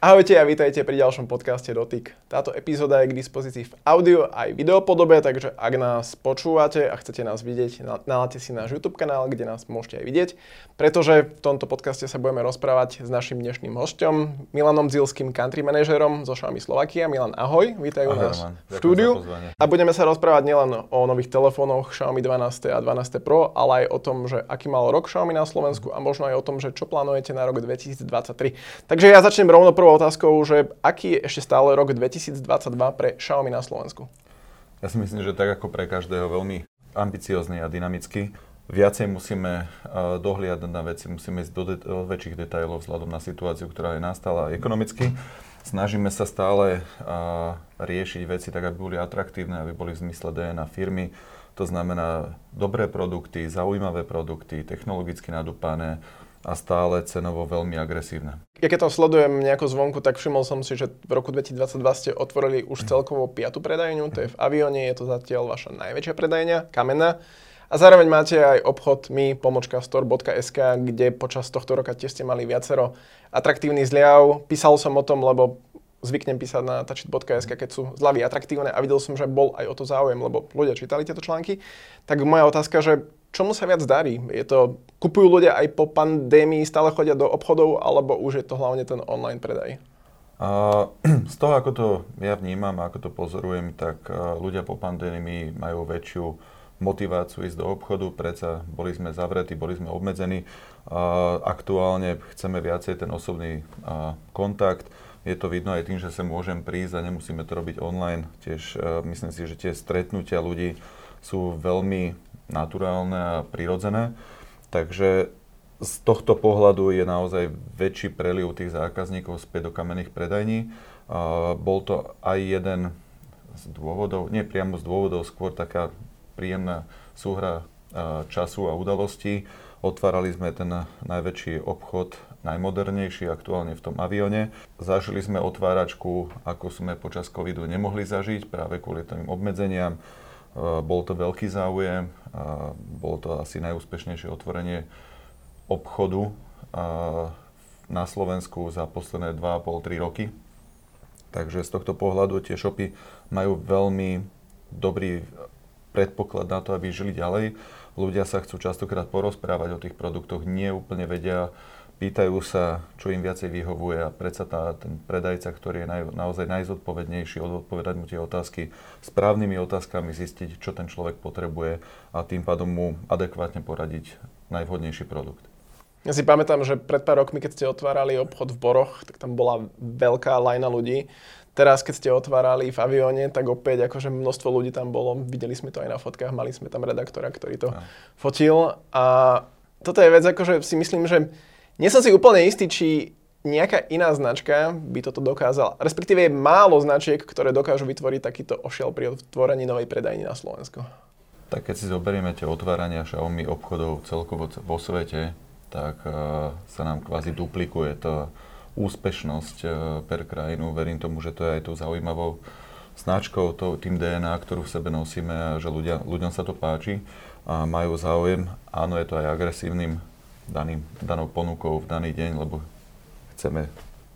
Ahojte a vítajte pri ďalšom podcaste Dotyk. Táto epizóda je k dispozícii v audio aj video podobe, takže ak nás počúvate a chcete nás vidieť, naláte si náš YouTube kanál, kde nás môžete aj vidieť, pretože v tomto podcaste sa budeme rozprávať s našim dnešným hostom, Milanom Zilským, country manažerom zo Xiaomi Slovakia. Milan, ahoj, vítaj u nás v štúdiu. A budeme sa rozprávať nielen o nových telefónoch Xiaomi 12 a 12 Pro, ale aj o tom, že aký mal rok Xiaomi na Slovensku a možno aj o tom, že čo plánujete na rok 2023. Takže ja začnem rovno prvou otázkou, že aký je ešte stále rok 2022 pre Xiaomi na Slovensku? Ja si myslím, že tak ako pre každého veľmi ambiciózny a dynamický. Viacej musíme uh, dohliadať na veci, musíme ísť do, de- väčších detajlov vzhľadom na situáciu, ktorá je nastala ekonomicky. Snažíme sa stále uh, riešiť veci tak, aby boli atraktívne, aby boli v zmysle DNA firmy. To znamená dobré produkty, zaujímavé produkty, technologicky nadúpané, a stále cenovo veľmi agresívne. Ja keď to sledujem nejako zvonku, tak všimol som si, že v roku 2022 ste otvorili už celkovo piatu predajňu, to je v Avione, je to zatiaľ vaša najväčšia predajňa, kamenná. A zároveň máte aj obchod mi pomočka store.sk, kde počas tohto roka tiež ste mali viacero atraktívnych zľav. Písal som o tom, lebo zvyknem písať na touchit.sk, keď sú zľavy atraktívne a videl som, že bol aj o to záujem, lebo ľudia čítali tieto články. Tak moja otázka, že čomu sa viac darí? Je to, kupujú ľudia aj po pandémii, stále chodia do obchodov, alebo už je to hlavne ten online predaj? A, z toho, ako to ja vnímam, ako to pozorujem, tak ľudia po pandémii majú väčšiu motiváciu ísť do obchodu, predsa boli sme zavretí, boli sme obmedzení. A, aktuálne chceme viacej ten osobný a, kontakt. Je to vidno aj tým, že sa môžem prísť a nemusíme to robiť online. Tiež a, myslím si, že tie stretnutia ľudí sú veľmi naturálne a prirodzené. Takže z tohto pohľadu je naozaj väčší preliv tých zákazníkov späť do kamenných predajní. Bol to aj jeden z dôvodov, nie priamo z dôvodov, skôr taká príjemná súhra času a udalostí. Otvárali sme ten najväčší obchod, najmodernejší aktuálne v tom avione. Zažili sme otváračku, ako sme počas covidu nemohli zažiť práve kvôli tým obmedzeniam bol to veľký záujem, a bolo to asi najúspešnejšie otvorenie obchodu na Slovensku za posledné 2,5-3 roky. Takže z tohto pohľadu tie shopy majú veľmi dobrý predpoklad na to, aby žili ďalej. Ľudia sa chcú častokrát porozprávať o tých produktoch, nie úplne vedia, pýtajú sa, čo im viacej vyhovuje a predsa tá, ten predajca, ktorý je naj, naozaj najzodpovednejší, odpovedať mu tie otázky správnymi otázkami, zistiť, čo ten človek potrebuje a tým pádom mu adekvátne poradiť najvhodnejší produkt. Ja si pamätám, že pred pár rokmi, keď ste otvárali obchod v Boroch, tak tam bola veľká lajna ľudí. Teraz, keď ste otvárali v avióne, tak opäť akože množstvo ľudí tam bolo. Videli sme to aj na fotkách, mali sme tam redaktora, ktorý to ja. fotil. A toto je vec, akože si myslím, že nie som si úplne istý, či nejaká iná značka by toto dokázala. Respektíve je málo značiek, ktoré dokážu vytvoriť takýto ošiel pri otvorení novej predajny na Slovensku. Tak keď si zoberieme tie otvárania Xiaomi obchodov celkovo vo svete, tak uh, sa nám kvázi duplikuje to úspešnosť uh, per krajinu. Verím tomu, že to je aj tou zaujímavou značkou, to, tým DNA, ktorú v sebe nosíme a že ľudia, ľuďom sa to páči a majú záujem. Áno, je to aj agresívnym daným, danou ponukou v daný deň, lebo chceme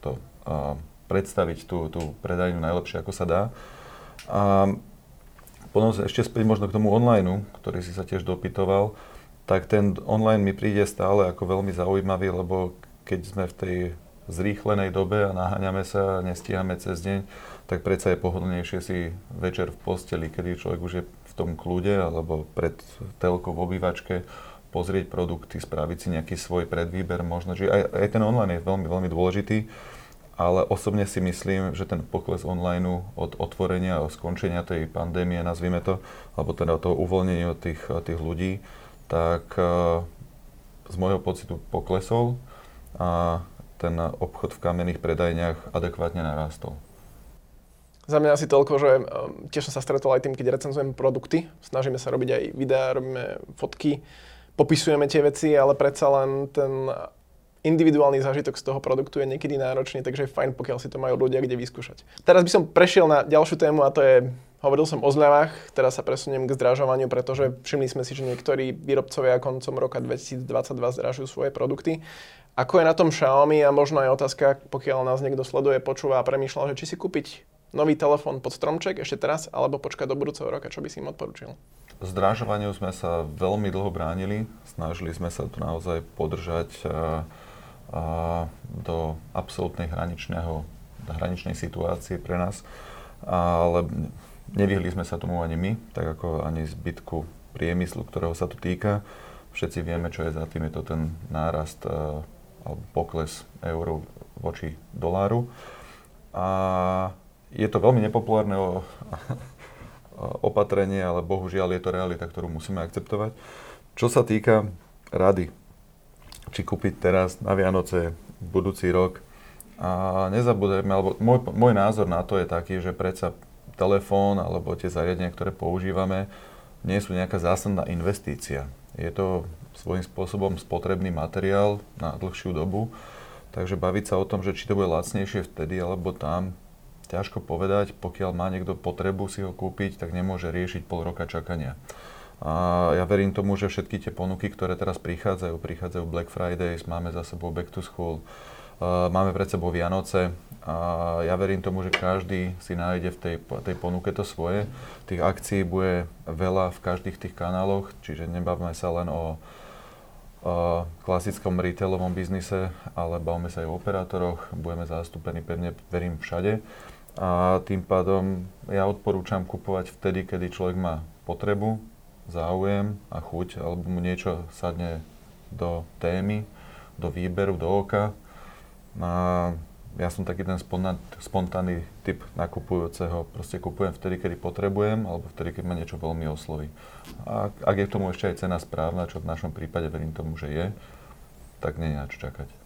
to a, predstaviť tú, tú predajňu najlepšie, ako sa dá. A potom ešte späť možno k tomu online, ktorý si sa tiež dopytoval, tak ten online mi príde stále ako veľmi zaujímavý, lebo keď sme v tej zrýchlenej dobe a naháňame sa a nestíhame cez deň, tak predsa je pohodlnejšie si večer v posteli, kedy človek už je v tom kľude alebo pred telkou v obývačke, pozrieť produkty, spraviť si nejaký svoj predvýber možno. Čiže aj, aj ten online je veľmi, veľmi dôležitý, ale osobne si myslím, že ten pokles online od otvorenia a skončenia tej pandémie, nazvime to, alebo teda toho uvoľnenia tých, tých ľudí, tak uh, z môjho pocitu poklesol a ten obchod v kamenných predajniach adekvátne narastol. Za mňa asi toľko, že um, tiež som sa stretol aj tým, keď recenzujem produkty. Snažíme sa robiť aj videá, robíme fotky popisujeme tie veci, ale predsa len ten individuálny zážitok z toho produktu je niekedy náročný, takže je fajn, pokiaľ si to majú ľudia kde vyskúšať. Teraz by som prešiel na ďalšiu tému a to je, hovoril som o zľavách, teraz sa presuniem k zdražovaniu, pretože všimli sme si, že niektorí výrobcovia koncom roka 2022 zdražujú svoje produkty. Ako je na tom Xiaomi a možno aj otázka, pokiaľ nás niekto sleduje, počúva a premýšľa, že či si kúpiť nový telefón pod stromček ešte teraz, alebo počkať do budúceho roka, čo by si im odporučil? Zdrážovaniu sme sa veľmi dlho bránili. Snažili sme sa tu naozaj podržať a, a, do absolútnej hraničného, hraničnej situácie pre nás. Ale nevyhli sme sa tomu ani my, tak ako ani zbytku priemyslu, ktorého sa to týka. Všetci vieme, čo je za tým. Je to ten nárast alebo pokles euru voči doláru. A je to veľmi nepopulárne opatrenie, ale bohužiaľ je to realita, ktorú musíme akceptovať. Čo sa týka rady, či kúpiť teraz na Vianoce, budúci rok, a nezabudeme, alebo môj, môj názor na to je taký, že predsa telefón alebo tie zariadenia, ktoré používame, nie sú nejaká zásadná investícia. Je to svojím spôsobom spotrebný materiál na dlhšiu dobu, takže baviť sa o tom, že či to bude lacnejšie vtedy alebo tam, ťažko povedať, pokiaľ má niekto potrebu si ho kúpiť, tak nemôže riešiť pol roka čakania. A ja verím tomu, že všetky tie ponuky, ktoré teraz prichádzajú, prichádzajú Black Fridays, máme za sebou Back to School, máme pred sebou Vianoce a ja verím tomu, že každý si nájde v tej, tej ponuke to svoje. Tých akcií bude veľa v každých tých kanáloch, čiže nebavme sa len o klasickom retailovom biznise, ale bavme sa aj o operátoroch, budeme zastúpení pevne, verím, všade. A tým pádom ja odporúčam kupovať vtedy, kedy človek má potrebu, záujem a chuť, alebo mu niečo sadne do témy, do výberu, do oka. A ja som taký ten spontánny typ nakupujúceho. Proste kupujem vtedy, kedy potrebujem, alebo vtedy, keď ma niečo veľmi osloví. A ak je k tomu ešte aj cena správna, čo v našom prípade verím tomu, že je, tak nie je na čo čakať.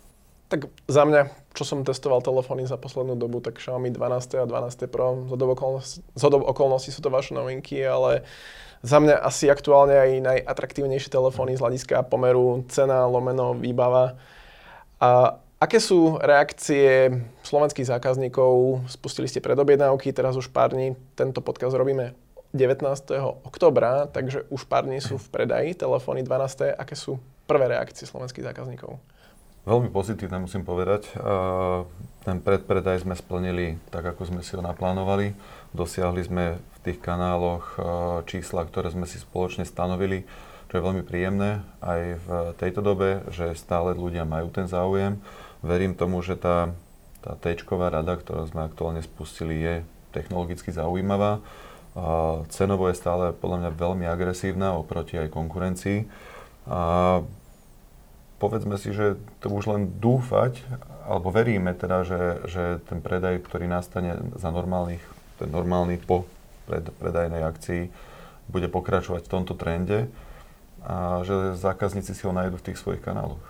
Tak za mňa, čo som testoval telefóny za poslednú dobu, tak Xiaomi 12 a 12 Pro, z hodob okolností sú to vaše novinky, ale za mňa asi aktuálne aj najatraktívnejšie telefóny z hľadiska pomeru cena, lomeno, výbava. A aké sú reakcie slovenských zákazníkov? Spustili ste predobjednávky, teraz už pár dní, tento podcast robíme 19. oktobra, takže už pár dní sú v predaji telefóny 12. Aké sú prvé reakcie slovenských zákazníkov? Veľmi pozitívne musím povedať. Ten predpredaj sme splnili tak, ako sme si ho naplánovali. Dosiahli sme v tých kanáloch čísla, ktoré sme si spoločne stanovili, čo je veľmi príjemné aj v tejto dobe, že stále ľudia majú ten záujem. Verím tomu, že tá, tá t rada, ktorú sme aktuálne spustili, je technologicky zaujímavá. Cenovo je stále podľa mňa veľmi agresívna oproti aj konkurencii. A povedzme si, že to už len dúfať, alebo veríme teda, že, že ten predaj, ktorý nastane za normálnych, ten normálny po pred, predajnej akcii, bude pokračovať v tomto trende a že zákazníci si ho nájdu v tých svojich kanáloch.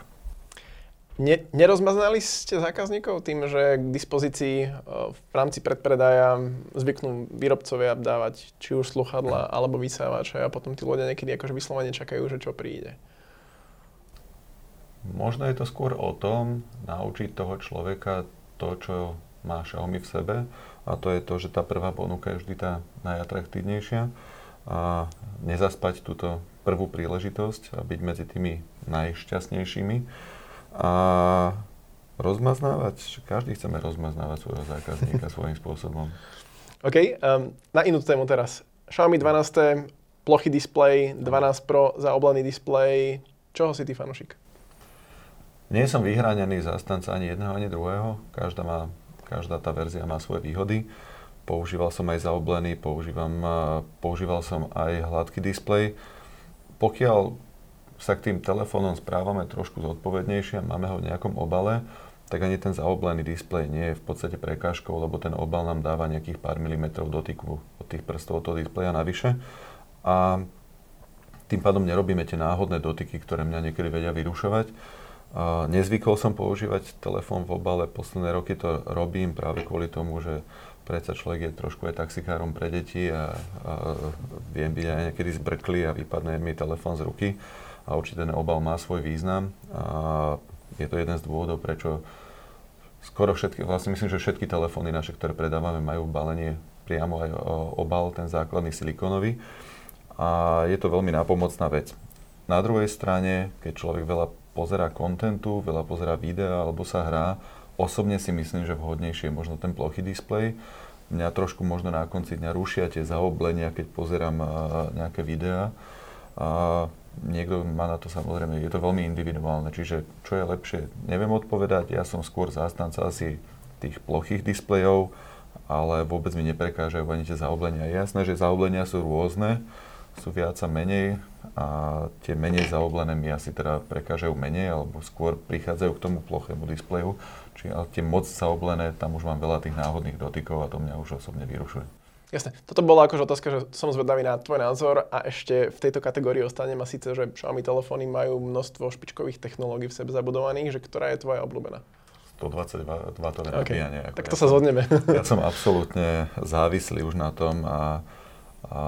Ne, nerozmaznali ste zákazníkov tým, že k dispozícii e, v rámci predpredaja zvyknú výrobcovia dávať či už sluchadla alebo vysávače a potom tí ľudia niekedy akože vyslovene čakajú, že čo príde? Možno je to skôr o tom naučiť toho človeka to, čo má Xiaomi v sebe a to je to, že tá prvá ponuka je vždy tá najatraktívnejšia a nezaspať túto prvú príležitosť a byť medzi tými najšťastnejšími a rozmaznávať, každý chceme rozmaznávať svojho zákazníka svojím spôsobom. OK, um, na inú tému teraz. Xiaomi 12, plochy display, 12 Pro, zaoblený display. Čoho si ty fanúšik? Nie som vyhranený zastanca ani jedného, ani druhého. Každá, má, každá tá verzia má svoje výhody. Používal som aj zaoblený, používam, používal som aj hladký displej. Pokiaľ sa k tým telefónom správame trošku zodpovednejšie, máme ho v nejakom obale, tak ani ten zaoblený displej nie je v podstate prekážkou, lebo ten obal nám dáva nejakých pár milimetrov dotyku od tých prstov od toho displeja navyše. A tým pádom nerobíme tie náhodné dotyky, ktoré mňa niekedy vedia vyrušovať. Nezvykol som používať telefón v obale, posledné roky to robím práve kvôli tomu, že predsa človek je trošku aj taxikárom pre deti a, a viem byť aj niekedy zbrkli a vypadne mi telefón z ruky a určite ten obal má svoj význam. A je to jeden z dôvodov, prečo skoro všetky, vlastne myslím, že všetky telefóny naše, ktoré predávame, majú balenie priamo aj obal, ten základný silikónový. A je to veľmi nápomocná vec. Na druhej strane, keď človek veľa pozera kontentu, veľa pozera videa alebo sa hrá, osobne si myslím, že vhodnejšie je možno ten plochý displej. Mňa trošku možno na konci dňa rušia tie zaoblenia, keď pozerám nejaké videá. A niekto má na to samozrejme, je to veľmi individuálne, čiže čo je lepšie, neviem odpovedať, ja som skôr zástanca asi tých plochých displejov, ale vôbec mi neprekážajú ani tie zaoblenia. Jasné, že zaoblenia sú rôzne, sú viac a menej a tie menej zaoblené mi asi teda prekážajú menej, alebo skôr prichádzajú k tomu plochému displeju, či ale tie moc zaoblené, tam už mám veľa tých náhodných dotykov a to mňa už osobne vyrušuje. Jasne. Toto bola akože otázka, že som zvedavý na tvoj názor a ešte v tejto kategórii ostanem a síce, že Xiaomi telefóny majú množstvo špičkových technológií v sebe zabudovaných, že ktorá je tvoja obľúbená? 120 W okay. nabíjanie. Ako tak to ja sa zhodneme. ja som absolútne závislý už na tom a, a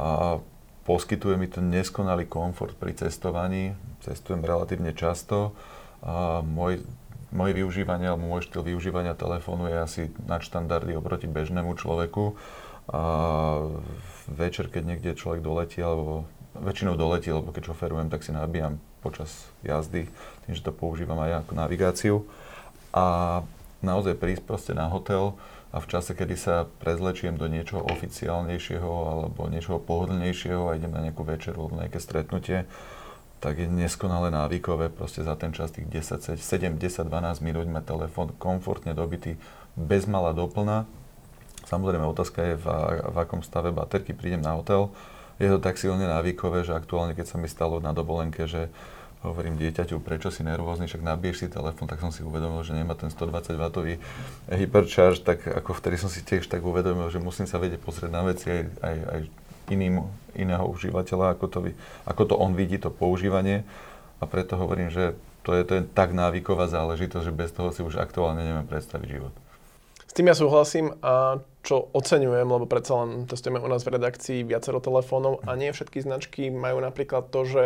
poskytuje mi to neskonalý komfort pri cestovaní. Cestujem relatívne často a môj, moje využívanie alebo môj štýl využívania telefónu je asi nadštandardy oproti bežnému človeku. A večer, keď niekde človek doletí, alebo väčšinou doletí, lebo keď šoferujem, tak si nabíjam počas jazdy, tým, že to používam aj ako navigáciu. A naozaj prísť proste na hotel, a v čase, kedy sa prezlečiem do niečoho oficiálnejšieho alebo niečoho pohodlnejšieho a idem na nejakú večeru alebo nejaké stretnutie, tak je neskonale návykové proste za ten čas tých 10, 7, 10, 12 minút mať telefón komfortne dobitý, bez mala doplna. Samozrejme, otázka je, v, v akom stave baterky prídem na hotel. Je to tak silne návykové, že aktuálne, keď sa mi stalo na dovolenke, že hovorím dieťaťu, prečo si nervózny, však nabiješ si telefón, tak som si uvedomil, že nemá ten 120 W hypercharge, tak ako vtedy som si tiež tak uvedomil, že musím sa vedieť pozrieť na veci aj, aj, aj iným, iného užívateľa, ako to, ako to on vidí, to používanie. A preto hovorím, že to je, to je tak návyková záležitosť, že bez toho si už aktuálne neviem predstaviť život. S tým ja súhlasím a čo oceňujem, lebo predsa len testujeme u nás v redakcii viacero telefónov a nie všetky značky majú napríklad to, že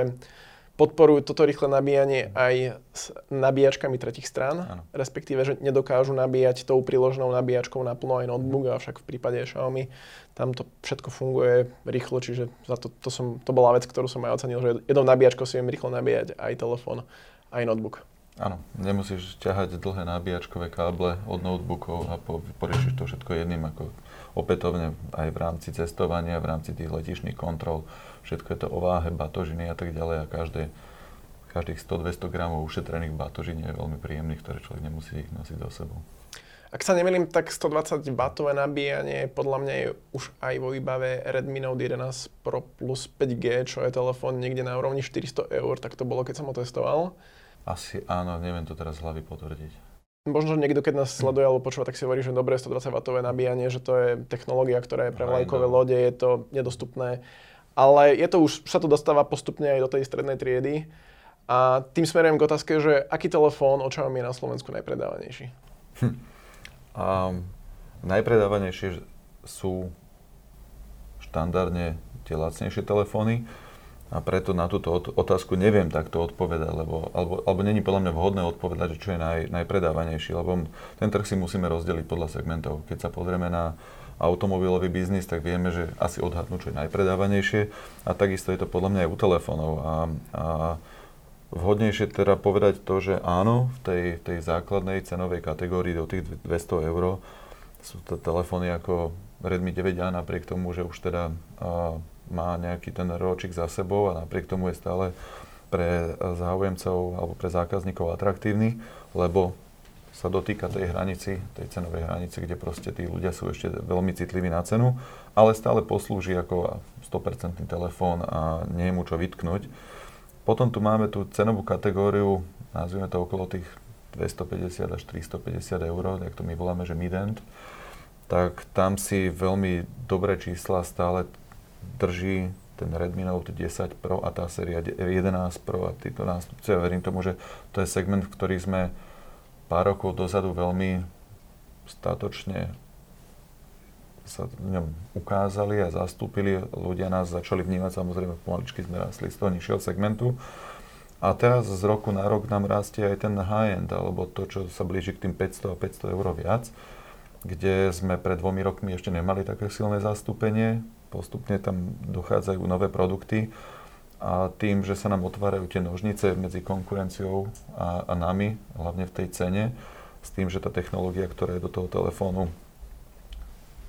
podporujú toto rýchle nabíjanie aj s nabíjačkami tretich strán, ano. respektíve, že nedokážu nabíjať tou príložnou nabíjačkou naplno aj notebook, avšak v prípade Xiaomi tam to všetko funguje rýchlo, čiže za to, to, som, to bola vec, ktorú som aj ocenil, že jednou nabíjačkou si viem rýchlo nabíjať aj telefón, aj notebook. Áno, nemusíš ťahať dlhé nabíjačkové káble od notebookov a po, poriešiš to všetko jedným, ako opätovne aj v rámci cestovania, v rámci tých letišných kontrol všetko je to o váhe, batožiny a tak ďalej a každé, každých 100-200 gramov ušetrených batožín je veľmi príjemných, ktoré človek nemusí ich nosiť do sebou. Ak sa nemýlim, tak 120 W nabíjanie podľa mňa je už aj vo výbave Redmi Note 11 Pro plus 5G, čo je telefón niekde na úrovni 400 eur, tak to bolo, keď som ho testoval. Asi áno, neviem to teraz z hlavy potvrdiť. Možno, že niekto, keď nás sleduje alebo počúva, tak si hovorí, že dobré 120 W nabíjanie, že to je technológia, ktorá je pre vlajkové lode, je to nedostupné ale je to už, sa to dostáva postupne aj do tej strednej triedy. A tým smerujem k otázke, že aký telefón očavom je na Slovensku najpredávanejší? Hm. Um, najpredávanejšie sú štandardne tie lacnejšie telefóny a preto na túto otázku neviem takto odpovedať, lebo, alebo, alebo není podľa mňa vhodné odpovedať, že čo je naj, najpredávanejší, lebo ten trh si musíme rozdeliť podľa segmentov. Keď sa pozrieme na automobilový biznis, tak vieme, že asi odhadnú, čo je najpredávanejšie. A takisto je to podľa mňa aj u telefónov. A, a vhodnejšie teda povedať to, že áno, v tej, tej základnej cenovej kategórii do tých 200 eur sú to telefóny ako Redmi 9A napriek tomu, že už teda a, má nejaký ten ročík za sebou a napriek tomu je stále pre záujemcov alebo pre zákazníkov atraktívny, lebo sa dotýka tej hranici, tej cenovej hranice, kde proste tí ľudia sú ešte veľmi citliví na cenu, ale stále poslúži ako 100% telefón a nie je mu čo vytknúť. Potom tu máme tú cenovú kategóriu, nazvime to okolo tých 250 až 350 eur, jak to my voláme, že mid-end, tak tam si veľmi dobré čísla stále drží ten Redmi Note 10 Pro a tá séria 11 Pro a týchto nástupcov. Ja verím tomu, že to je segment, v ktorý sme pár rokov dozadu veľmi statočne sa ňom ukázali a zastúpili. Ľudia nás začali vnímať, samozrejme pomaličky sme rastli z toho nižšieho segmentu. A teraz z roku na rok nám rastie aj ten high-end, alebo to, čo sa blíži k tým 500 a 500 eur viac, kde sme pred dvomi rokmi ešte nemali také silné zastúpenie. Postupne tam dochádzajú nové produkty a tým, že sa nám otvárajú tie nožnice medzi konkurenciou a, a nami, hlavne v tej cene, s tým, že tá technológia, ktorá je do toho telefónu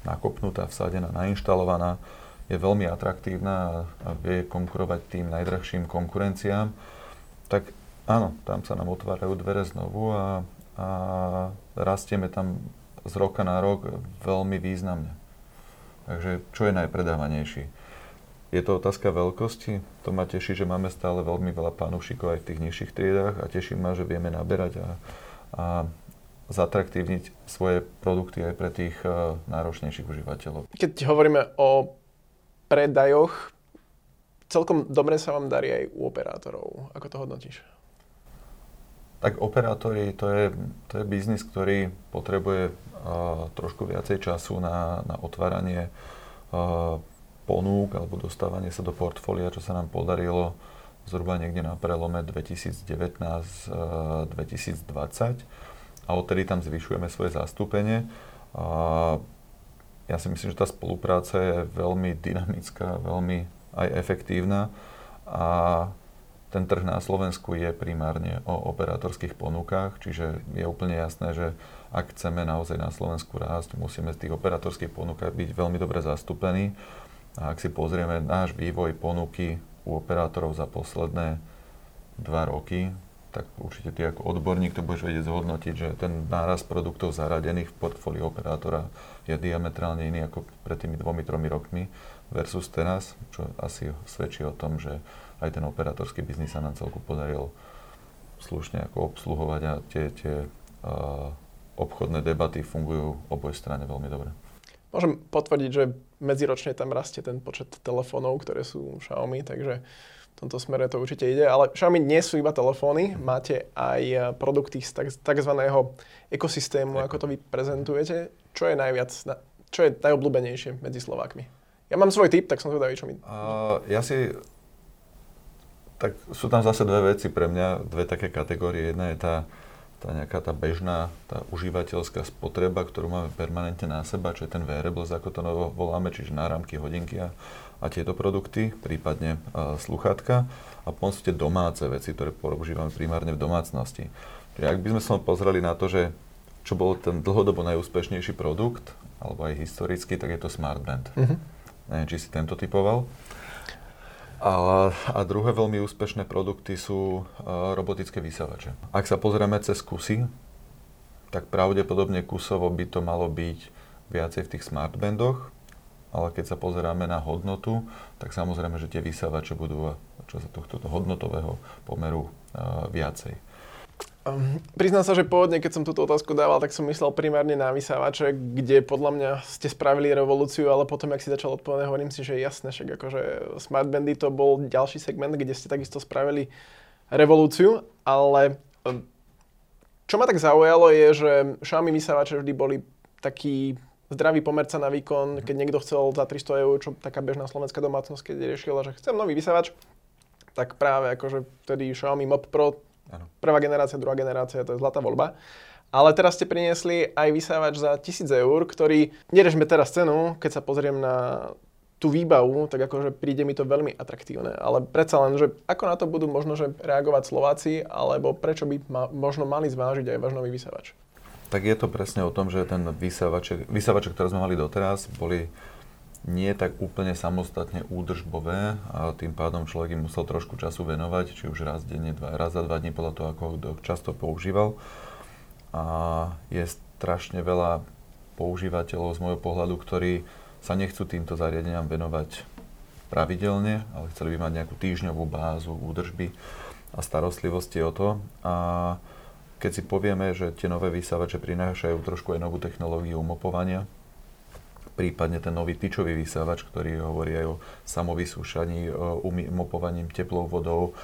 nakopnutá, vsadená, nainštalovaná, je veľmi atraktívna a, vie konkurovať tým najdrahším konkurenciám, tak áno, tam sa nám otvárajú dvere znovu a, a rastieme tam z roka na rok veľmi významne. Takže čo je najpredávanejší? Je to otázka veľkosti. To ma teší, že máme stále veľmi veľa panúšikov aj v tých nižších triedách a teší ma, že vieme naberať a, a zatraktívniť svoje produkty aj pre tých uh, náročnejších užívateľov. Keď hovoríme o predajoch, celkom dobre sa vám darí aj u operátorov. Ako to hodnotíš? Tak operátori, to je, to je biznis, ktorý potrebuje uh, trošku viacej času na, na otváranie uh, ponúk alebo dostávanie sa do portfólia, čo sa nám podarilo zhruba niekde na prelome 2019-2020 a odtedy tam zvyšujeme svoje zastúpenie. Ja si myslím, že tá spolupráca je veľmi dynamická, veľmi aj efektívna a ten trh na Slovensku je primárne o operátorských ponukách, čiže je úplne jasné, že ak chceme naozaj na Slovensku rásť, musíme z tých operátorských ponúkach byť veľmi dobre zastúpení. A ak si pozrieme náš vývoj ponuky u operátorov za posledné dva roky, tak určite ty ako odborník to budeš vedieť zhodnotiť, že ten náraz produktov zaradených v portfóliu operátora je diametrálne iný ako pred tými dvomi, tromi rokmi versus teraz, čo asi svedčí o tom, že aj ten operátorský biznis sa nám celku podaril slušne ako obsluhovať a tie, tie uh, obchodné debaty fungujú oboj strane veľmi dobre. Môžem potvrdiť, že medziročne tam rastie ten počet telefónov, ktoré sú Xiaomi, takže v tomto smere to určite ide. Ale Xiaomi nie sú iba telefóny, máte aj eh, produkty z tzv. ekosystému, ako to vy prezentujete. Čo je najviac, čo je najobľúbenejšie medzi Slovákmi? Ja mám svoj typ, tak som zvedavý, čo mi... Uh, ja si... Tak sú tam zase dve veci pre mňa, dve také kategórie. Jedna je tá, tá nejaká tá bežná, tá užívateľská spotreba, ktorú máme permanentne na seba, čo je ten wearables, ako to voláme, čiže náramky, hodinky a, a tieto produkty, prípadne uh, sluchátka. A potom sú tie domáce veci, ktoré používame primárne v domácnosti. Čiže ak by sme sa pozreli na to, že čo bol ten dlhodobo najúspešnejší produkt, alebo aj historicky, tak je to Smartband. Mm-hmm. Neviem, či si tento typoval. A, a druhé veľmi úspešné produkty sú uh, robotické vysávače. Ak sa pozrieme cez kusy, tak pravdepodobne kusovo by to malo byť viacej v tých smartbandoch, ale keď sa pozeráme na hodnotu, tak samozrejme, že tie vysávače budú čo sa tohto hodnotového pomeru uh, viacej. Um, priznám sa, že pôvodne, keď som túto otázku dával, tak som myslel primárne na vysávače, kde podľa mňa ste spravili revolúciu, ale potom, ak si začal odpovedať, hovorím si, že jasné, však akože Smartbandy to bol ďalší segment, kde ste takisto spravili revolúciu, ale um, čo ma tak zaujalo je, že Xiaomi vysávače vždy boli taký zdravý pomerca na výkon, keď niekto chcel za 300 eur, čo taká bežná slovenská domácnosť, keď riešila, že chcem nový vysávač, tak práve akože vtedy Xiaomi Mob Pro Ano. Prvá generácia, druhá generácia, to je zlatá voľba. Ale teraz ste priniesli aj vysávač za 1000 eur, ktorý, nerežme teraz cenu, keď sa pozriem na tú výbavu, tak akože príde mi to veľmi atraktívne. Ale predsa len, že ako na to budú možno že reagovať Slováci, alebo prečo by ma, možno mali zvážiť aj váš nový vysávač? Tak je to presne o tom, že ten vysávač, vysávač, ktoré sme mali doteraz, boli nie tak úplne samostatne údržbové a tým pádom človek im musel trošku času venovať, či už raz denne, dva, raz za dva dní podľa toho, ako ho často používal. A je strašne veľa používateľov z môjho pohľadu, ktorí sa nechcú týmto zariadeniam venovať pravidelne, ale chceli by mať nejakú týždňovú bázu údržby a starostlivosti o to. A keď si povieme, že tie nové vysávače prinášajú trošku aj novú technológiu umopovania, prípadne ten nový tyčový vysávač, ktorý hovorí aj o samovysúšaní, umopovaním teplou vodou,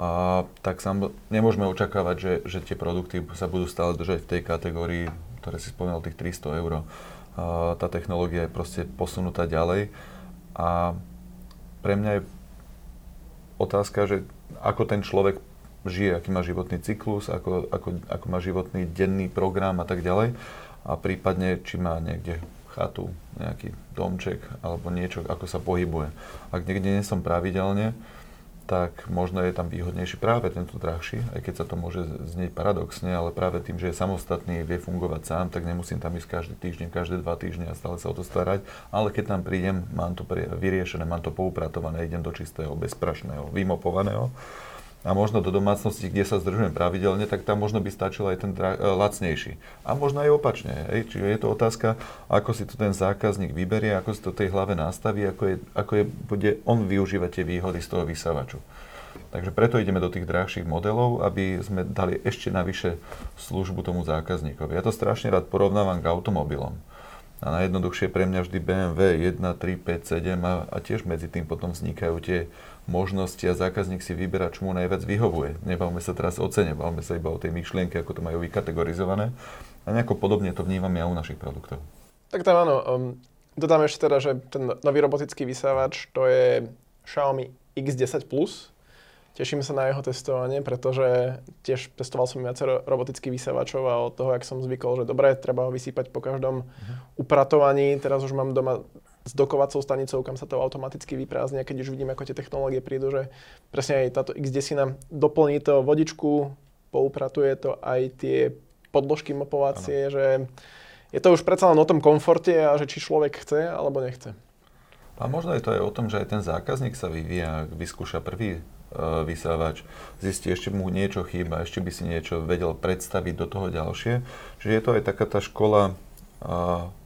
a, tak sam, nemôžeme očakávať, že, že tie produkty sa budú stále držať v tej kategórii, ktoré si spomínal, tých 300 eur. A, tá technológia je proste posunutá ďalej a pre mňa je otázka, že ako ten človek žije, aký má životný cyklus, ako, ako, ako má životný denný program a tak ďalej. A prípadne, či má niekde chatu, nejaký domček alebo niečo, ako sa pohybuje. Ak niekde nie som pravidelne, tak možno je tam výhodnejší práve tento drahší, aj keď sa to môže znieť paradoxne, ale práve tým, že je samostatný, vie fungovať sám, tak nemusím tam ísť každý týždeň, každé dva týždne a stále sa o to starať. Ale keď tam prídem, mám to vyriešené, mám to poupratované, idem do čistého, bezprašného, vymopovaného a možno do domácnosti, kde sa zdržujem pravidelne, tak tam možno by stačil aj ten dra- e, lacnejší. A možno aj opačne. Hej. Čiže je to otázka, ako si to ten zákazník vyberie, ako si to tej hlave nastaví, ako, je, ako je, bude on využívať tie výhody z toho vysávaču. Takže preto ideme do tých drahších modelov, aby sme dali ešte navyše službu tomu zákazníkovi. Ja to strašne rád porovnávam k automobilom. A najjednoduchšie pre mňa vždy BMW 1, 3, 5, 7 a, a tiež medzi tým potom vznikajú tie možnosti a zákazník si vyberá, čo mu najviac vyhovuje. Nebavme sa teraz o cene, bavme sa iba o tej myšlienke, ako to majú vykategorizované. A nejako podobne to vnímam ja u našich produktov. Tak tam áno. Um, dodám ešte teda, že ten nový robotický vysávač to je Xiaomi X10 Plus. Teším sa na jeho testovanie, pretože tiež testoval som viacero robotických vysávačov a od toho, jak som zvykol, že dobre, treba ho vysýpať po každom uh-huh. upratovaní. Teraz už mám doma s dokovacou stanicou, kam sa to automaticky vyprázdne, keď už vidím, ako tie technológie prídu, že presne aj táto X10 nám doplní to vodičku, poupratuje to aj tie podložky mopovacie, ano. že je to už predsa len o tom komforte a že či človek chce alebo nechce. A možno je to aj o tom, že aj ten zákazník sa vyvíja, vyskúša prvý uh, vysávač, zistí, ešte mu niečo chýba, ešte by si niečo vedel predstaviť do toho ďalšie. Čiže je to aj taká tá škola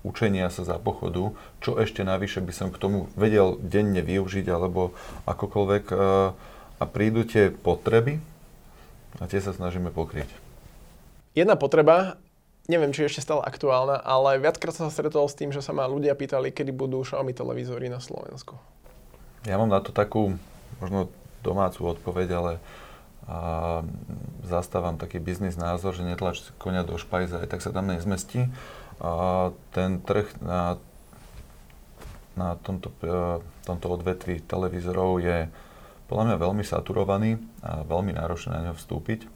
učenia sa za pochodu, čo ešte navyše by som k tomu vedel denne využiť alebo akokoľvek uh, a prídu tie potreby a tie sa snažíme pokryť. Jedna potreba, neviem, či je ešte stále aktuálna, ale viackrát som sa stretol s tým, že sa ma ľudia pýtali, kedy budú Xiaomi televízory na Slovensku. Ja mám na to takú možno domácu odpoveď, ale a zastávam taký biznis názor, že netlač konia do špajza, aj tak sa tam nezmestí. A ten trh na, na tomto, e, tomto odvetvi televízorov je podľa mňa veľmi saturovaný a veľmi náročné na ňo vstúpiť.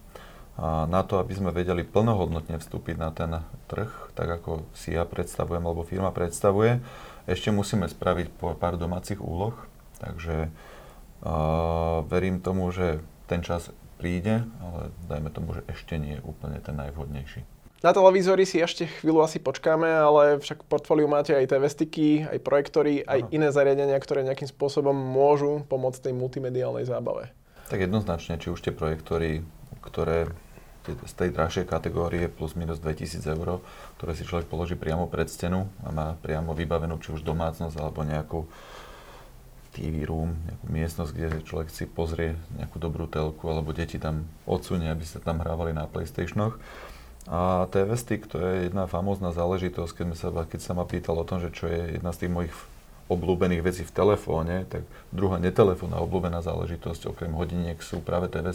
A na to, aby sme vedeli plnohodnotne vstúpiť na ten trh, tak ako si ja predstavujem, alebo firma predstavuje, ešte musíme spraviť pár domácich úloh. Takže uh, verím tomu, že ten čas príde, ale dajme tomu, že ešte nie je úplne ten najvhodnejší. Na televízory si ešte chvíľu asi počkáme, ale však v portfóliu máte aj TV sticky, aj projektory, aj Aha. iné zariadenia, ktoré nejakým spôsobom môžu pomôcť tej multimediálnej zábave. Tak jednoznačne, či už tie projektory, ktoré z tej drahšej kategórie plus minus 2000 eur, ktoré si človek položí priamo pred stenu a má priamo vybavenú či už domácnosť alebo nejakú TV room, nejakú miestnosť, kde človek si pozrie nejakú dobrú telku alebo deti tam odsunie, aby sa tam hrávali na PlayStationoch a TV to je jedna famózna záležitosť, keď, sa, keď sa ma pýtal o tom, že čo je jedna z tých mojich obľúbených vecí v telefóne, tak druhá netelefónna obľúbená záležitosť okrem hodiniek sú práve TV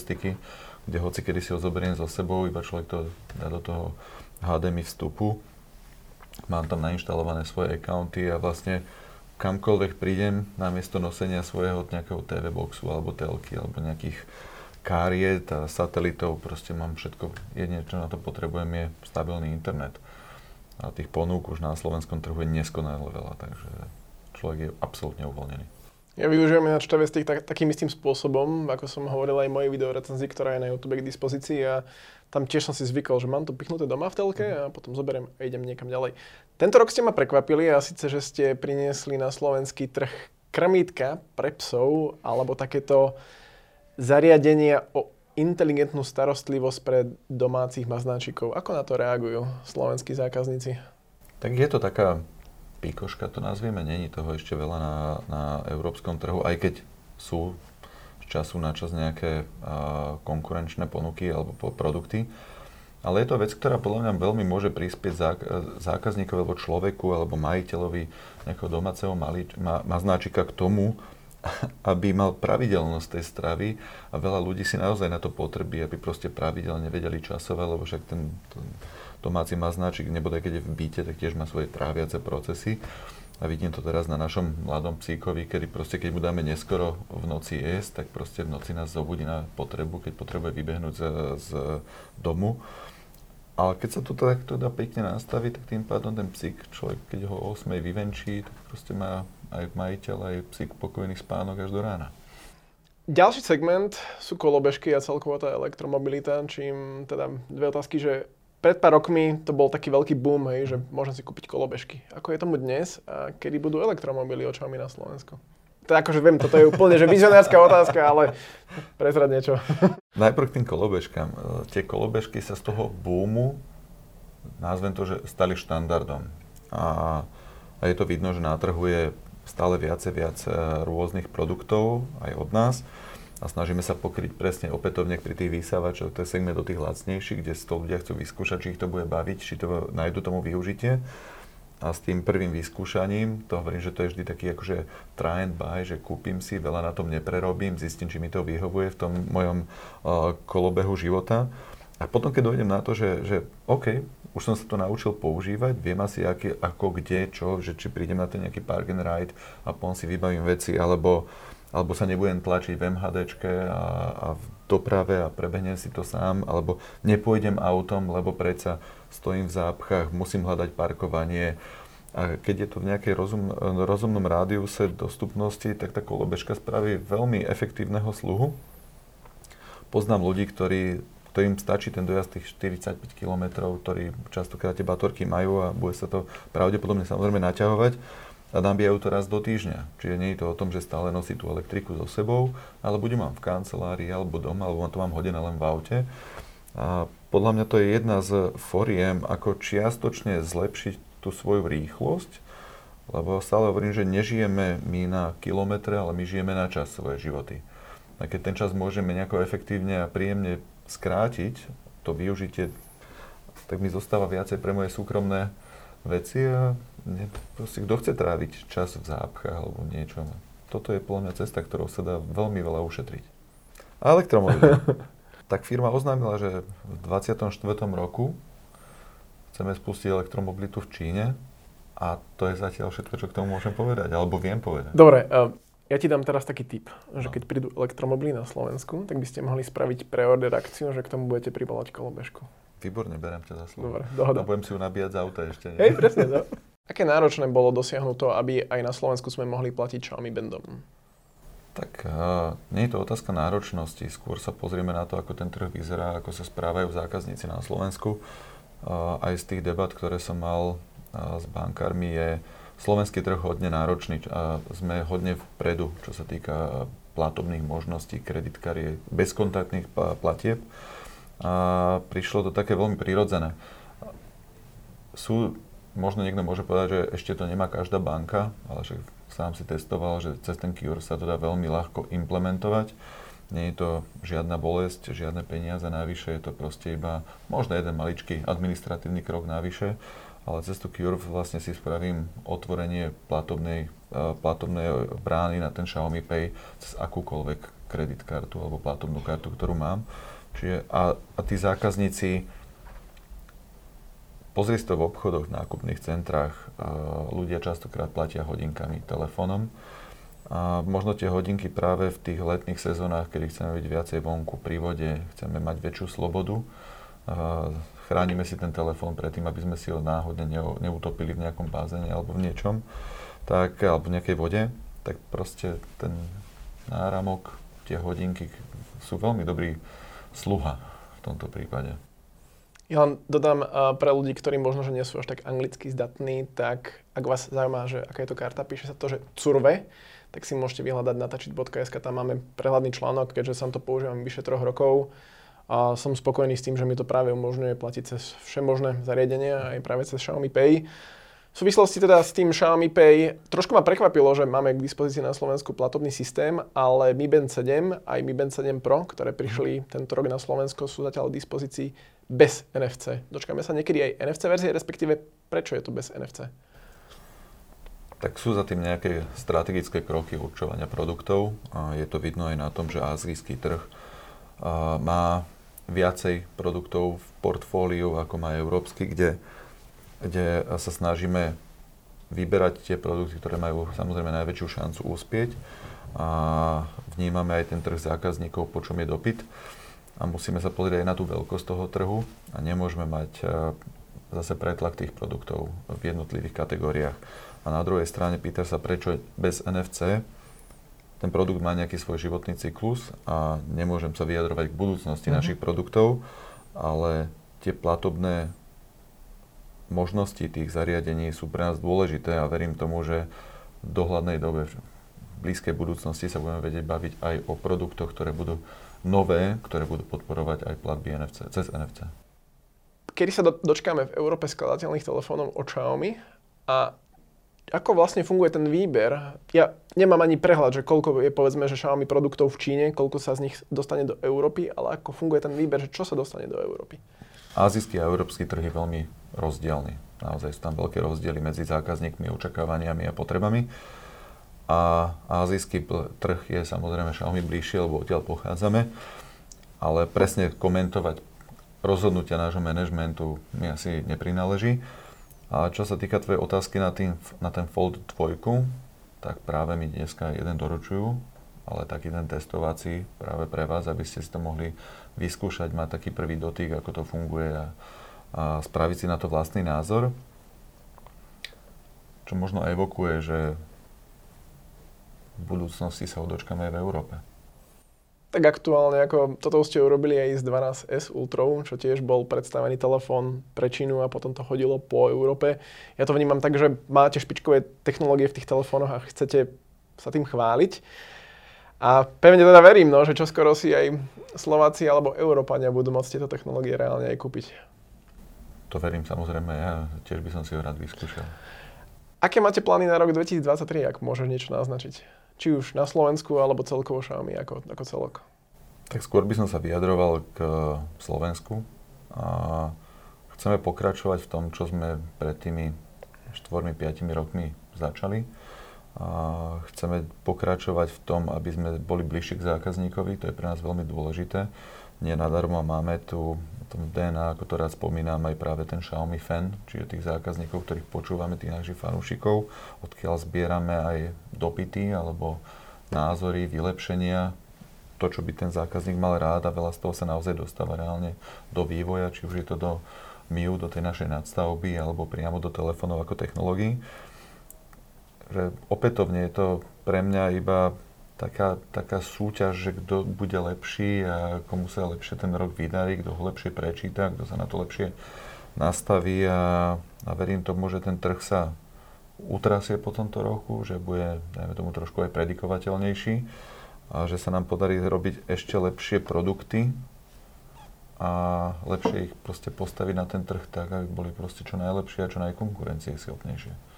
kde hoci kedy si ho zoberiem so sebou, iba človek to dá do toho HDMI vstupu. Mám tam nainštalované svoje accounty a vlastne kamkoľvek prídem, namiesto nosenia svojho nejakého TV boxu alebo telky alebo nejakých kariet a satelitov, proste mám všetko, jedine čo na to potrebujem je stabilný internet. A tých ponúk už na slovenskom trhu je neskonale veľa, takže človek je absolútne uvoľnený. Ja využívam ináč TV Stick tak, takým istým spôsobom, ako som hovoril aj mojej videorecenzii, ktorá je na YouTube k dispozícii a tam tiež som si zvykol, že mám to pichnuté doma v telke a potom zoberiem a idem niekam ďalej. Tento rok ste ma prekvapili a síce, že ste priniesli na slovenský trh krmítka pre psov alebo takéto zariadenia o inteligentnú starostlivosť pre domácich maznáčikov. Ako na to reagujú slovenskí zákazníci? Tak je to taká píkoška, to nazvieme, není toho ešte veľa na, na európskom trhu, aj keď sú z času na čas nejaké a, konkurenčné ponuky alebo produkty. Ale je to vec, ktorá podľa mňa veľmi môže prispieť zák- zákazníkovi alebo človeku alebo majiteľovi nejakého domáceho mali- ma- maznáčika k tomu, aby mal pravidelnosť tej stravy a veľa ľudí si naozaj na to potrebí, aby proste pravidelne vedeli časové, lebo však ten, ten domáci maznáčik, nebude keď je v byte, tak tiež má svoje tráviace procesy. A vidím to teraz na našom mladom psíkovi, kedy proste, keď mu dáme neskoro v noci jesť, tak proste v noci nás zobudí na potrebu, keď potrebuje vybehnúť z, z domu. Ale keď sa to takto dá pekne nastaviť, tak tým pádom ten psík, človek, keď ho o 8 vyvenčí, tak proste má aj majiteľ, aj psík pokojný spánok až do rána. Ďalší segment sú kolobežky a celkovo tá elektromobilita, čím teda dve otázky, že pred pár rokmi to bol taký veľký boom, hej, že môžem si kúpiť kolobežky. Ako je tomu dnes a kedy budú elektromobily očami na Slovensku? To akože viem, toto je úplne že vizionárska otázka, ale prezrať niečo. Najprv k tým kolobežkám. E, tie kolobežky sa z toho boomu, názvem to, že stali štandardom. A, a je to vidno, že na trhu je stále viacej viac e, rôznych produktov aj od nás a snažíme sa pokryť presne opätovne pri tých vysávačoch, to je segment do tých lacnejších, kde si to ľudia chcú vyskúšať, či ich to bude baviť, či to nájdu tomu využitie. A s tým prvým vyskúšaním, to hovorím, že to je vždy taký akože try and buy, že kúpim si, veľa na tom neprerobím, zistím, či mi to vyhovuje v tom mojom uh, kolobehu života. A potom, keď dojdem na to, že, že OK, už som sa to naučil používať, viem asi aký, ako, kde, čo, že či prídem na ten nejaký park and ride a potom si vybavím veci, alebo alebo sa nebudem tlačiť v MHDčke a, a v doprave a prebehnem si to sám, alebo nepôjdem autom, lebo predsa stojím v zápchách, musím hľadať parkovanie. A keď je to v nejakej rozum, rozumnom rádiuse dostupnosti, tak tá kolobežka spraví veľmi efektívneho sluhu. Poznám ľudí, ktorí, ktorým stačí ten dojazd tých 45 km, ktorí častokrát tie batorky majú a bude sa to pravdepodobne samozrejme naťahovať a nabíjajú to raz do týždňa. Čiže nie je to o tom, že stále nosí tú elektriku so sebou, ale budem mám v kancelárii alebo doma, alebo to mám hodené len v aute. A podľa mňa to je jedna z foriem, ako čiastočne zlepšiť tú svoju rýchlosť, lebo stále hovorím, že nežijeme my na kilometre, ale my žijeme na čas svoje životy. A keď ten čas môžeme nejako efektívne a príjemne skrátiť, to využitie, tak mi zostáva viacej pre moje súkromné veci a ne, proste, kto chce tráviť čas v zápchách alebo niečo. Toto je podľa mňa cesta, ktorou sa dá veľmi veľa ušetriť. A elektromobil. tak firma oznámila, že v 24. roku chceme spustiť elektromobilitu v Číne a to je zatiaľ všetko, čo k tomu môžem povedať, alebo viem povedať. Dobre, ja ti dám teraz taký tip, že no. keď prídu elektromobily na Slovensku, tak by ste mohli spraviť preorder akciu, že k tomu budete pribalať kolobežku. Výborne, berem ťa za slovo. Dobre, dohoda. A budem si ju nabíjať z auta ešte. Hej, presne, no. Aké náročné bolo dosiahnuť to, aby aj na Slovensku sme mohli platiť Xiaomi Bandom? Tak uh, nie je to otázka náročnosti, skôr sa pozrieme na to, ako ten trh vyzerá, ako sa správajú zákazníci na Slovensku. Uh, aj z tých debat, ktoré som mal uh, s bankármi, je slovenský trh hodne náročný a sme hodne vpredu, čo sa týka platobných možností, kreditkariet, bezkontaktných platieb. A prišlo to také veľmi prirodzené. Sú možno niekto môže povedať, že ešte to nemá každá banka, ale že sám si testoval, že cez ten QR sa to dá veľmi ľahko implementovať. Nie je to žiadna bolesť, žiadne peniaze navyše, je to proste iba možno jeden maličký administratívny krok navyše, ale cez to QR vlastne si spravím otvorenie platobnej, uh, platobnej brány na ten Xiaomi Pay cez akúkoľvek kreditkartu alebo platobnú kartu, ktorú mám. Čiže a, a tí zákazníci Pozri si to v obchodoch, v nákupných centrách. Ľudia častokrát platia hodinkami, telefónom. A možno tie hodinky práve v tých letných sezónach, kedy chceme byť viacej vonku pri vode, chceme mať väčšiu slobodu, chránime si ten telefón predtým, aby sme si ho náhodne neutopili v nejakom bázene alebo v niečom, tak, alebo v nejakej vode, tak proste ten náramok, tie hodinky sú veľmi dobrý sluha v tomto prípade. Ja len dodám pre ľudí, ktorí možno, že nie sú až tak anglicky zdatní, tak ak vás zaujíma, že aká je to karta, píše sa to, že curve, tak si môžete vyhľadať na tačit.sk, tam máme prehľadný článok, keďže som to používam vyše troch rokov. A som spokojný s tým, že mi to práve umožňuje platiť cez všemožné zariadenia, aj práve cez Xiaomi Pay. V súvislosti teda s tým Xiaomi Pay, trošku ma prekvapilo, že máme k dispozícii na Slovensku platobný systém, ale Mi Band 7 aj Mi Band 7 Pro, ktoré prišli tento rok na Slovensko, sú zatiaľ k dispozícii bez NFC. Dočkáme sa niekedy aj NFC verzie, respektíve prečo je to bez NFC? Tak sú za tým nejaké strategické kroky určovania produktov. Je to vidno aj na tom, že azijský trh má viacej produktov v portfóliu, ako má európsky, kde kde sa snažíme vyberať tie produkty, ktoré majú samozrejme najväčšiu šancu úspieť a vnímame aj ten trh zákazníkov, po čom je dopyt. A musíme sa pozrieť aj na tú veľkosť toho trhu a nemôžeme mať e, zase pretlak tých produktov v jednotlivých kategóriách. A na druhej strane pýta sa, prečo bez NFC ten produkt má nejaký svoj životný cyklus a nemôžem sa vyjadrovať k budúcnosti mm-hmm. našich produktov, ale tie platobné možnosti tých zariadení sú pre nás dôležité a verím tomu, že v dohľadnej dobe, v blízkej budúcnosti sa budeme vedieť baviť aj o produktoch, ktoré budú nové, ktoré budú podporovať aj platby NFC, cez NFC. Kedy sa do, dočkáme v Európe skladateľných telefónov od Xiaomi a ako vlastne funguje ten výber? Ja nemám ani prehľad, že koľko je povedzme, že Xiaomi produktov v Číne, koľko sa z nich dostane do Európy, ale ako funguje ten výber, že čo sa dostane do Európy? Azijský a európsky trh je veľmi rozdielny. Naozaj sú tam veľké rozdiely medzi zákazníkmi, očakávaniami a potrebami. A azijský trh je samozrejme Xiaomi bližšie, lebo odtiaľ pochádzame. Ale presne komentovať rozhodnutia nášho manažmentu mi asi neprináleží. A čo sa týka tvojej otázky na, tým, na ten Fold 2, tak práve mi dneska jeden doručujú, ale taký ten testovací práve pre vás, aby ste si to mohli vyskúšať, mať taký prvý dotyk, ako to funguje a, a spraviť si na to vlastný názor. Čo možno evokuje, že v budúcnosti sa odočkame aj v Európe. Tak aktuálne, ako toto ste urobili aj s 12S Ultra, čo tiež bol predstavený telefón pre Čínu a potom to chodilo po Európe. Ja to vnímam tak, že máte špičkové technológie v tých telefónoch a chcete sa tým chváliť. A pevne teda verím, no, že čoskoro si aj Slováci alebo Európania budú môcť tieto technológie reálne aj kúpiť. To verím samozrejme, ja tiež by som si ho rád vyskúšal. Aké máte plány na rok 2023, ak môžeš niečo naznačiť? Či už na Slovensku, alebo celkovo Xiaomi ako, ako celok? Tak skôr by som sa vyjadroval k Slovensku. A chceme pokračovať v tom, čo sme pred tými 4-5 rokmi začali a chceme pokračovať v tom, aby sme boli bližšie k zákazníkovi, to je pre nás veľmi dôležité. Nie nadarmo máme tu tom DNA, ako to rád spomínam, aj práve ten Xiaomi Fan, čiže tých zákazníkov, ktorých počúvame, tých našich fanúšikov, odkiaľ zbierame aj dopity alebo názory, vylepšenia, to, čo by ten zákazník mal rád a veľa z toho sa naozaj dostáva reálne do vývoja, či už je to do MIU, do tej našej nadstavby alebo priamo do telefónov ako technológií. Že opätovne je to pre mňa iba taká, taká súťaž, že kto bude lepší a komu sa lepšie ten rok vydarí, kto ho lepšie prečíta, kto sa na to lepšie nastaví a, a verím tomu, že ten trh sa utrasie po tomto roku, že bude, dajme tomu, trošku aj predikovateľnejší a že sa nám podarí robiť ešte lepšie produkty a lepšie ich proste postaviť na ten trh tak, aby boli proste čo najlepšie a čo najkonkurencieschopnejšie.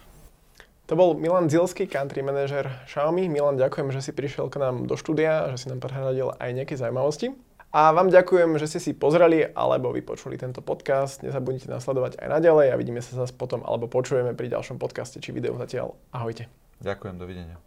To bol Milan Zilský, country manažer Xiaomi. Milan, ďakujem, že si prišiel k nám do štúdia a že si nám prehradil aj nejaké zaujímavosti. A vám ďakujem, že ste si pozreli alebo vypočuli tento podcast. Nezabudnite nasledovať aj naďalej a vidíme sa zase potom alebo počujeme pri ďalšom podcaste či videu zatiaľ. Ahojte. Ďakujem, dovidenia.